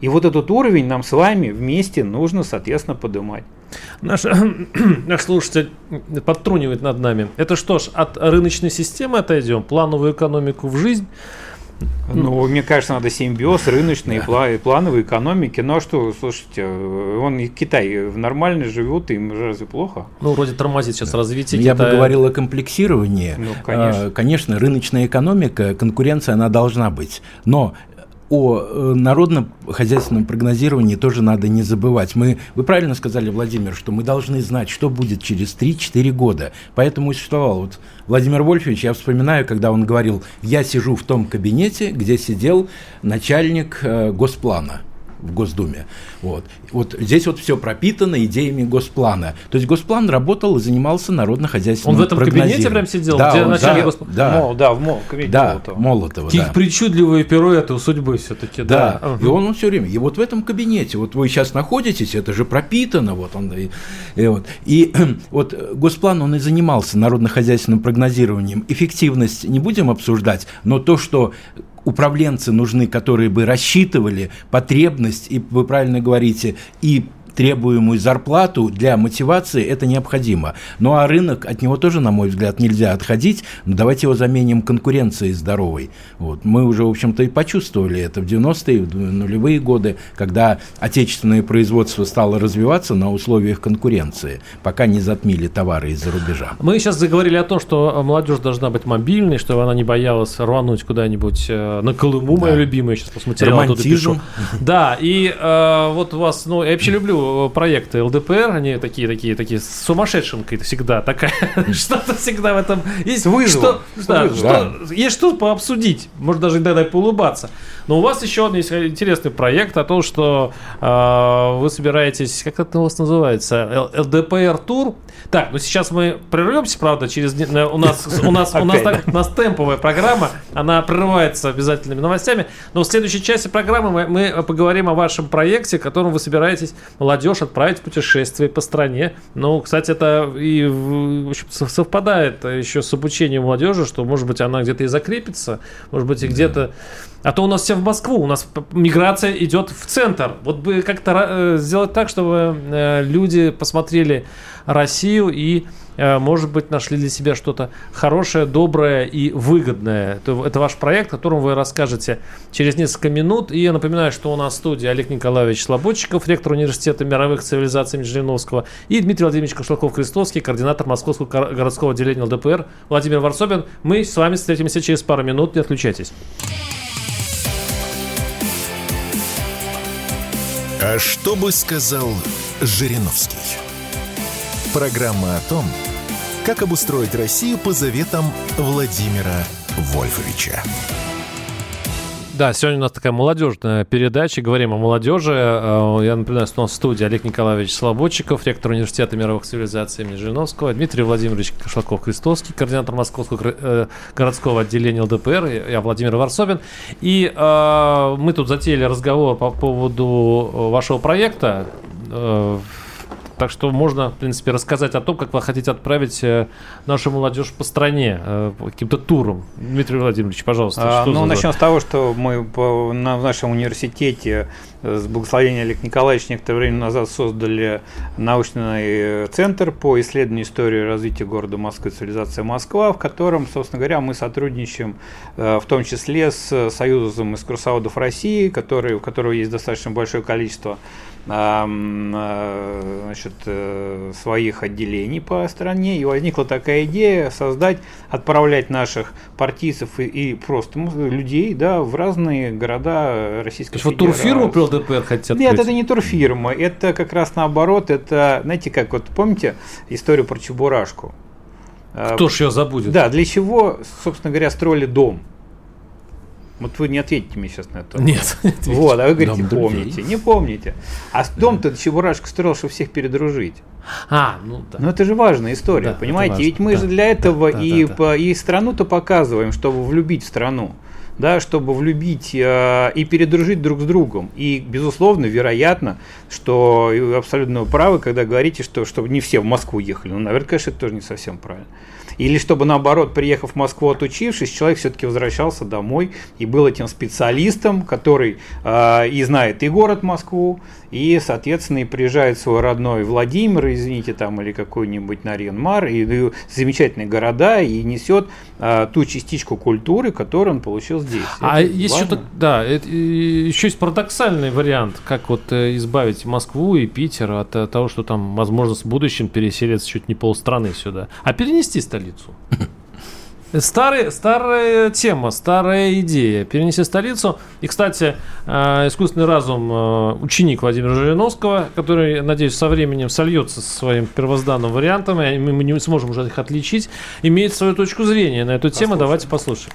Speaker 4: И вот этот уровень нам с вами вместе нужно, соответственно, поднимать.
Speaker 2: Наш, наш слушатель подтрунивает над нами. Это что ж, от рыночной системы отойдем, плановую экономику в жизнь.
Speaker 4: Ну, мне кажется, надо симбиоз рыночной и плановой экономики. Ну а что, слушайте, он и Китай нормально живет, им разве плохо?
Speaker 2: Ну, вроде тормозит сейчас развитие
Speaker 3: Я Китая. бы говорил о комплексировании. Ну, конечно. А, конечно, рыночная экономика, конкуренция, она должна быть. Но о э, народном хозяйственном прогнозировании тоже надо не забывать. Мы, вы правильно сказали, Владимир, что мы должны знать, что будет через 3-4 года. Поэтому и существовал. Вот Владимир Вольфович, я вспоминаю, когда он говорил, я сижу в том кабинете, где сидел начальник э, госплана в Госдуме. Вот. вот здесь вот все пропитано идеями Госплана. То есть Госплан работал и занимался народно-хозяйственным
Speaker 2: Он в этом кабинете прям сидел?
Speaker 3: Да, где он, да, Госплана? Да,
Speaker 4: Мол, да, в Мол,
Speaker 3: кабинете да, Молотова. Молотова
Speaker 2: Какие да. причудливые пируэты у судьбы все-таки.
Speaker 3: Да, да. и он, он все время. И вот в этом кабинете, вот вы сейчас находитесь, это же пропитано, вот он. И, и, вот. и вот Госплан, он и занимался народно-хозяйственным прогнозированием. Эффективность не будем обсуждать, но то, что управленцы нужны, которые бы рассчитывали потребность, и вы правильно говорите, и требуемую зарплату для мотивации, это необходимо. Ну а рынок, от него тоже, на мой взгляд, нельзя отходить. Но давайте его заменим конкуренцией здоровой. Вот. Мы уже, в общем-то, и почувствовали это в 90-е, в нулевые годы, когда отечественное производство стало развиваться на условиях конкуренции, пока не затмили товары из-за рубежа.
Speaker 2: Мы сейчас заговорили о том, что молодежь должна быть мобильной, чтобы она не боялась рвануть куда-нибудь э, на Колыму, да. моя любимая, сейчас посмотрел,
Speaker 3: Романтизм.
Speaker 2: Да, и э, вот у вас, ну, я вообще люблю проекты ЛДПР, они такие, такие, такие сумасшедшенкой всегда такая, что-то всегда в этом есть. Что, да, что, есть что пообсудить, может даже иногда поулыбаться. Но у вас еще один есть интересный проект о том, что э, вы собираетесь, как это у вас называется, ЛДПР тур. Так, ну сейчас мы прервемся, правда, через у нас у нас у нас, так, у нас темповая программа, она прерывается обязательными новостями. Но в следующей части программы мы, мы поговорим о вашем проекте, которым вы собираетесь молодежь отправить в путешествие по стране. Ну, кстати, это и в общем, совпадает еще с обучением молодежи, что, может быть, она где-то и закрепится, может быть, и где-то... А то у нас все в Москву, у нас миграция идет в центр. Вот бы как-то э, сделать так, чтобы э, люди посмотрели Россию и может быть, нашли для себя что-то хорошее, доброе и выгодное. Это, это ваш проект, о котором вы расскажете через несколько минут. И я напоминаю, что у нас в студии Олег Николаевич Слободчиков, ректор Университета мировых цивилизаций Жириновского, и Дмитрий Владимирович Кошлаков-Крестовский, координатор Московского городского отделения ЛДПР, Владимир Варсобин. Мы с вами встретимся через пару минут. Не отключайтесь.
Speaker 1: А что бы сказал Жириновский? Программа о том, как обустроить Россию по заветам Владимира Вольфовича.
Speaker 2: Да, сегодня у нас такая молодежная передача. Говорим о молодежи. Э, я напоминаю, что у нас в студии Олег Николаевич Слободчиков, ректор Университета мировых цивилизаций имени Жириновского, Дмитрий Владимирович Кашлаков-Христовский, координатор Московского э, городского отделения ЛДПР, я Владимир Варсобин. И э, мы тут затеяли разговор по поводу вашего проекта. Так что можно, в принципе, рассказать о том, как вы хотите отправить э, нашу молодежь по стране э, каким-то туром. Дмитрий Владимирович, пожалуйста.
Speaker 4: А, ну, за... начнем с того, что мы в нашем университете с благословения Олега Николаевича некоторое время назад создали научный центр по исследованию истории развития города Москвы, цивилизация Москва, в котором, собственно говоря, мы сотрудничаем в том числе с Союзом экскурсоводов России, который, у которого есть достаточно большое количество Э, значит, э, своих отделений по стране, и возникла такая идея создать, отправлять наших партийцев и, и просто людей да, в разные города Российской
Speaker 2: То
Speaker 4: Федерации.
Speaker 2: Вот турфирму ЛДПР хотят
Speaker 4: Нет, это не турфирма, это как раз наоборот, это, знаете, как вот помните историю про Чебурашку?
Speaker 2: Кто ж ее забудет?
Speaker 4: Да, для чего, собственно говоря, строили дом? Вот вы не ответите мне сейчас на это.
Speaker 2: Нет.
Speaker 4: Вот, а вы говорите, дом помните. Не помните. А дом-то Чебурашка строил, чтобы всех передружить.
Speaker 2: А, ну да.
Speaker 4: Но это же важная история, да, понимаете? Ведь мы да, же для этого да, и, да, да. и страну-то показываем, чтобы влюбить страну. Да, чтобы влюбить э, и передружить друг с другом. И, безусловно, вероятно, что вы абсолютно правы, когда говорите, что чтобы не все в Москву ехали. Ну, наверное, конечно, это тоже не совсем правильно. Или чтобы наоборот, приехав в Москву отучившись, человек все-таки возвращался домой и был этим специалистом, который э, и знает и город Москву, и, соответственно, и приезжает свой родной Владимир, извините, там, или какой-нибудь Нарьян-Мар, и, и замечательные города, и несет а, ту частичку культуры, которую он получил здесь.
Speaker 2: А это есть что-то, да, это, еще есть парадоксальный вариант, как вот э, избавить Москву и Питер от э, того, что там, возможно, в будущем переселится чуть не полстраны сюда, а перенести столицу. Старый, старая тема, старая идея. Перенеси столицу. И, кстати, э, искусственный разум, э, ученик Владимира Жириновского, который, надеюсь, со временем сольется со своим первозданным вариантом, и мы не сможем уже их отличить, имеет свою точку зрения на эту тему. Давайте послушаем.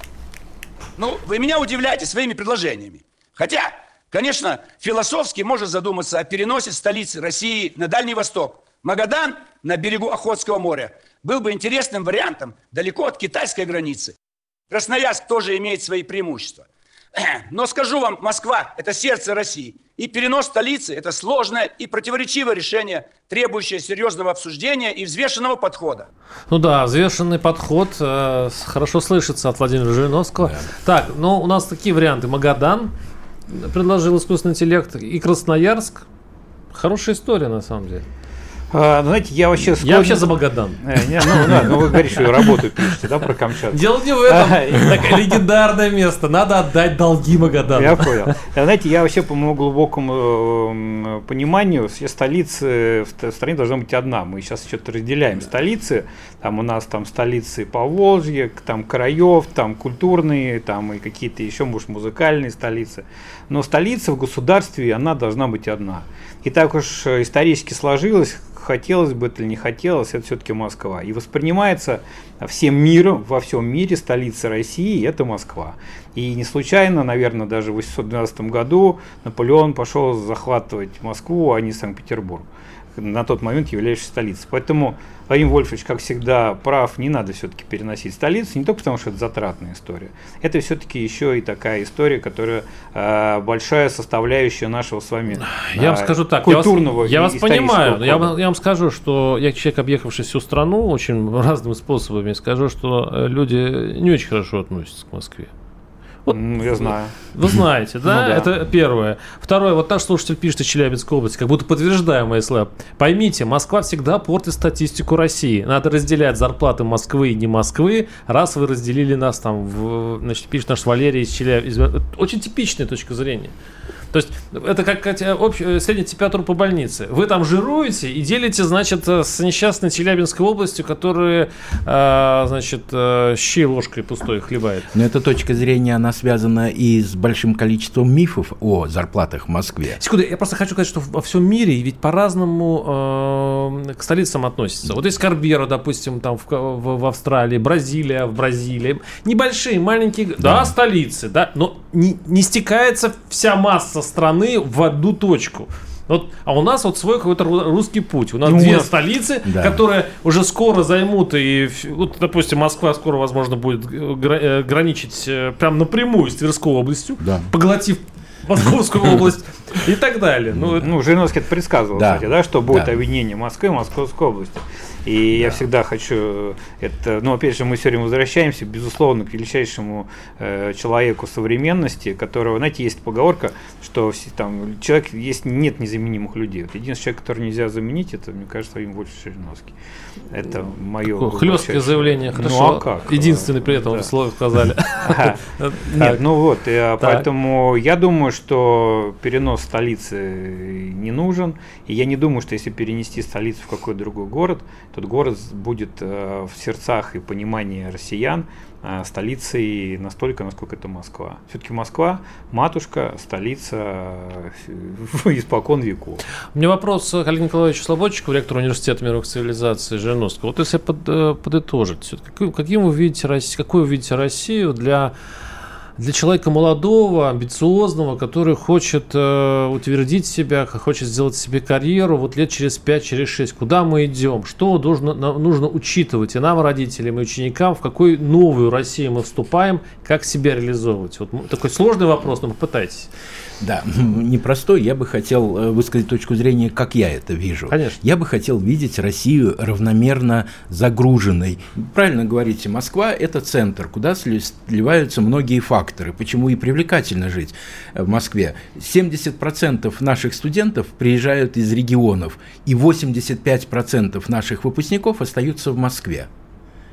Speaker 5: Ну, вы меня удивляете своими предложениями. Хотя, конечно, философски можно задуматься о переносе столицы России на Дальний Восток. Магадан на берегу Охотского моря – был бы интересным вариантом далеко от китайской границы. Красноярск тоже имеет свои преимущества. Но скажу вам, Москва – это сердце России. И перенос столицы – это сложное и противоречивое решение, требующее серьезного обсуждения и взвешенного подхода.
Speaker 2: Ну да, взвешенный подход э, хорошо слышится от Владимира Жириновского. Да. Так, ну у нас такие варианты. Магадан предложил искусственный интеллект и Красноярск. Хорошая история на самом деле.
Speaker 4: А, ну, знаете, я вообще
Speaker 2: склонен... Я вообще за Магадан.
Speaker 4: Э, не, ну, да, ну вы говорите, что работу пишете, да, про Камчатку.
Speaker 2: Дело не в этом. Такое легендарное место. Надо отдать долги Магадану.
Speaker 4: Я понял. Знаете, я вообще по моему глубокому пониманию, все столицы в стране должна быть одна. Мы сейчас что-то разделяем столицы. Там у нас там столицы по Волжье, там краев, там культурные, там и какие-то еще, может, музыкальные столицы. Но столица в государстве, она должна быть одна. И так уж исторически сложилось, хотелось бы это или не хотелось, это все-таки Москва. И воспринимается всем миром, во всем мире столица России – это Москва. И не случайно, наверное, даже в 812 году Наполеон пошел захватывать Москву, а не Санкт-Петербург на тот момент являющейся столицей. Поэтому Владимир Вольфович, как всегда, прав, не надо все-таки переносить столицу, не только потому, что это затратная история. Это все-таки еще и такая история, которая э, большая составляющая нашего с вами
Speaker 2: э, я вам а, скажу так, культурного Я вас, я вас понимаю, я вам, я вам скажу, что я человек, объехавший всю страну очень разными способами, скажу, что э, люди не очень хорошо относятся к Москве.
Speaker 4: Вот, я знаю.
Speaker 2: Вы знаете, да? Ну, да? Это первое. Второе, вот наш слушатель пишет из Челябинской области, как будто подтверждая мои слова. Поймите, Москва всегда портит статистику России. Надо разделять зарплаты Москвы и не Москвы, раз вы разделили нас там, в, значит, пишет наш Валерий из Челябинска. Очень типичная точка зрения. То есть это как общая, средняя температура по больнице. Вы там жируете и делите, значит, с несчастной Челябинской областью, которая, значит, щи ложкой пустой хлебает.
Speaker 3: Но эта точка зрения, она связана и с большим количеством мифов о зарплатах в Москве.
Speaker 2: Секунду, я просто хочу сказать, что во всем мире ведь по-разному э, к столицам относятся. Вот есть Карбера, допустим, там в, в, в Австралии, Бразилия, в Бразилии. Небольшие, маленькие, да, да столицы, да, но не, не стекается вся масса страны в одну точку. Вот, а у нас вот свой какой-то русский путь. У нас ну, две столицы, да. которые уже скоро займут, и, вот, допустим, Москва скоро, возможно, будет э, граничить э, прям напрямую с Тверской областью, да. поглотив Московскую область и так далее.
Speaker 4: Ну, ну Жириновский это предсказывал, да. кстати, да, что будет да. объединение Москвы и Московской области. И да. я всегда хочу это, ну, опять же, мы все время возвращаемся, безусловно, к величайшему э, человеку современности, которого, знаете, есть поговорка, что все, там человек есть нет незаменимых людей. Вот единственный человек, который нельзя заменить, это, мне кажется, им больше Жириновский. Это мое.
Speaker 2: Хлесткое заявление, хорошо. Ну, а как? Единственный при этом да. слово сказали.
Speaker 4: Нет, ну вот, э, поэтому я думаю, что перенос столицы не нужен. И я не думаю, что если перенести столицу в какой-то другой город, тот город будет э, в сердцах и понимании россиян э, столицей настолько, насколько это Москва. Все-таки Москва матушка, столица испокон веков.
Speaker 2: У меня вопрос к Олегу Николаевичу Слободчику, ректору университета мировых цивилизаций Жириновского. Вот если под, подытожить, каким вы видите, какую вы видите Россию для для человека молодого, амбициозного, который хочет э, утвердить себя, хочет сделать себе карьеру, вот лет через 5, через 6, куда мы идем, что должно, нужно учитывать и нам, родителям, и ученикам, в какую новую Россию мы вступаем, как себя реализовывать. Вот такой сложный вопрос, но попытайтесь.
Speaker 3: Да, непростой. Я бы хотел э, высказать точку зрения, как я это вижу.
Speaker 2: Конечно.
Speaker 3: Я бы хотел видеть Россию равномерно загруженной. Правильно говорите, Москва – это центр, куда сливаются многие факторы. Почему и привлекательно жить в Москве. 70% наших студентов приезжают из регионов, и 85% наших выпускников остаются в Москве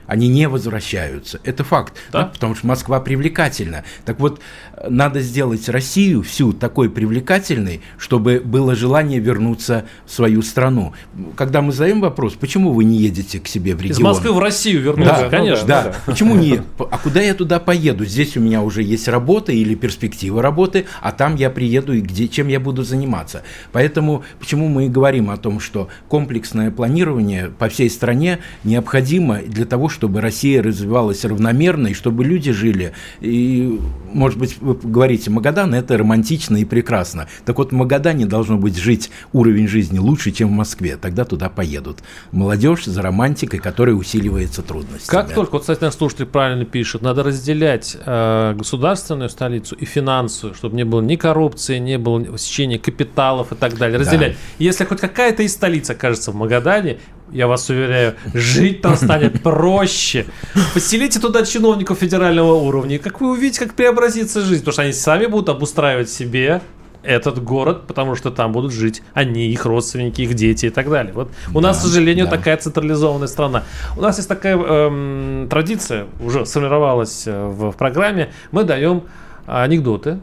Speaker 3: они не возвращаются. Это факт, да? Да, потому что Москва привлекательна. Так вот, надо сделать Россию всю такой привлекательной, чтобы было желание вернуться в свою страну. Когда мы задаем вопрос, почему вы не едете к себе в регион? Из
Speaker 2: Москвы в Россию вернуться, да, конечно.
Speaker 3: Да, да. почему не? А куда я туда поеду? Здесь у меня уже есть работа или перспектива работы, а там я приеду и где, чем я буду заниматься. Поэтому почему мы и говорим о том, что комплексное планирование по всей стране необходимо для того, чтобы чтобы Россия развивалась равномерно, и чтобы люди жили. И, может быть, вы говорите, Магадан – это романтично и прекрасно. Так вот, в Магадане должно быть жить уровень жизни лучше, чем в Москве. Тогда туда поедут. Молодежь за романтикой, которая усиливается трудностями.
Speaker 2: Как только, вот, кстати, наш слушатель правильно пишет, надо разделять э, государственную столицу и финансовую, чтобы не было ни коррупции, не было сечения капиталов и так далее. Разделять. Да. Если хоть какая-то из столиц окажется в Магадане, я вас уверяю, жить там станет проще. Поселите туда чиновников федерального уровня, и как вы увидите, как преобразится жизнь, потому что они сами будут обустраивать себе этот город, потому что там будут жить они, их родственники, их дети и так далее. Вот у да, нас, к сожалению, да. такая централизованная страна. У нас есть такая эм, традиция, уже сформировалась э, в, в программе. Мы даем анекдоты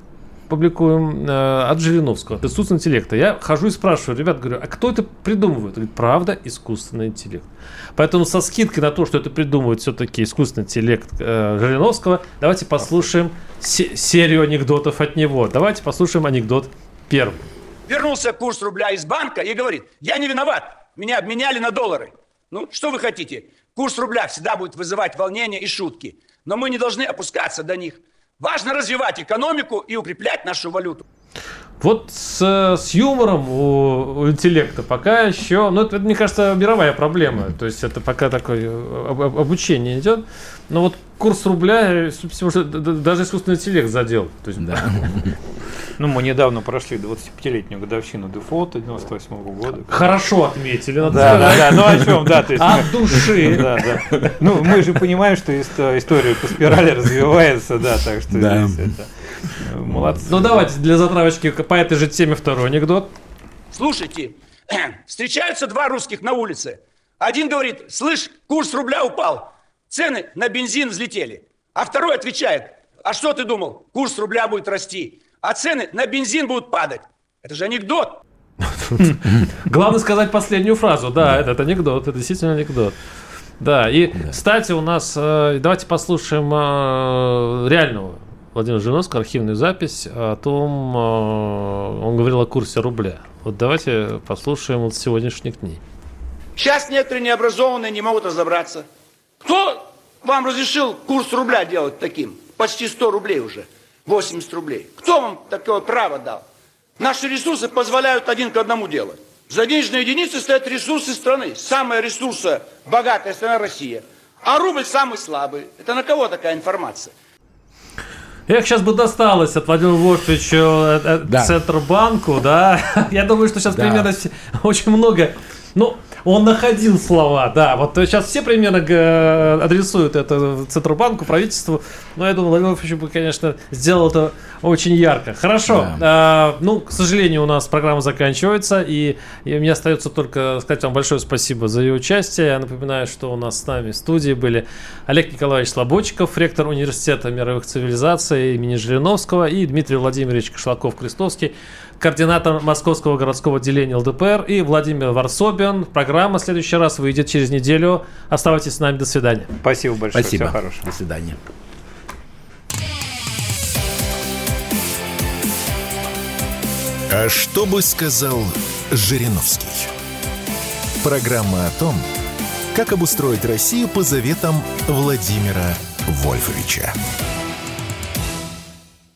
Speaker 2: публикуем э, от Жириновского, от искусственного интеллекта. Я хожу и спрашиваю, ребят, говорю, а кто это придумывает? Говорит, правда, искусственный интеллект. Поэтому со скидкой на то, что это придумывает все-таки искусственный интеллект э, Жириновского, давайте послушаем се- серию анекдотов от него. Давайте послушаем анекдот первый.
Speaker 5: Вернулся курс рубля из банка и говорит, я не виноват, меня обменяли на доллары. Ну, что вы хотите? Курс рубля всегда будет вызывать волнение и шутки. Но мы не должны опускаться до них. Важно развивать экономику и укреплять нашу валюту.
Speaker 2: Вот с, с юмором у, у интеллекта пока еще, ну это, это, мне кажется, мировая проблема. То есть это пока такое об, обучение идет. Но вот курс рубля, уже даже искусственный интеллект задел. То есть, да.
Speaker 4: Ну, мы недавно прошли 25-летнюю годовщину дефолта 98 -го года.
Speaker 2: Хорошо отметили, надо
Speaker 4: да, сказать. Да, да, ну о чем, да. То
Speaker 2: есть, От души.
Speaker 4: Да, да. Ну, мы же понимаем, что история по спирали развивается, да, так что да. здесь это...
Speaker 2: Молодцы. Ну, давайте для затравочки по этой же теме второй анекдот.
Speaker 5: Слушайте, встречаются два русских на улице. Один говорит, слышь, курс рубля упал, цены на бензин взлетели. А второй отвечает, а что ты думал, курс рубля будет расти? а цены на бензин будут падать. Это же анекдот.
Speaker 2: Главное сказать последнюю фразу. Да, это анекдот, это действительно анекдот. Да, и, кстати, у нас, э, давайте послушаем э, реального Владимира Жириновского, архивную запись о том, э, он говорил о курсе рубля. Вот давайте послушаем вот сегодняшних дней.
Speaker 5: Сейчас некоторые необразованные не могут разобраться. Кто вам разрешил курс рубля делать таким? Почти 100 рублей уже, 80 рублей. Кто вам такое право дал? Наши ресурсы позволяют один к одному делать. За денежные единицы стоят ресурсы страны. Самая ресурса богатая страна Россия. А рубль самый слабый. Это на кого такая информация?
Speaker 2: Эх, сейчас бы досталось от Владимира Вольфовича э, э, да. Центробанку, да. Я думаю, что сейчас да. примерно очень много. Ну, он находил слова, да. Вот сейчас все примерно адресуют это Центробанку, правительству. Но я думаю, Владимир Вольфович бы, конечно, сделал это очень ярко. Хорошо. Да. А, ну, к сожалению, у нас программа заканчивается. И, и мне остается только сказать вам большое спасибо за ее участие. Я напоминаю, что у нас с нами в студии были Олег Николаевич Слободчиков, ректор Университета мировых цивилизаций имени Жириновского и Дмитрий Владимирович Кашлаков-Крестовский, координатор Московского городского отделения ЛДПР и Владимир Варсобин. Программа в следующий раз выйдет через неделю. Оставайтесь с нами. До свидания.
Speaker 4: Спасибо большое.
Speaker 3: Спасибо. Всего хорошего. До свидания.
Speaker 1: А что бы сказал Жириновский? Программа о том, как обустроить Россию по заветам Владимира Вольфовича.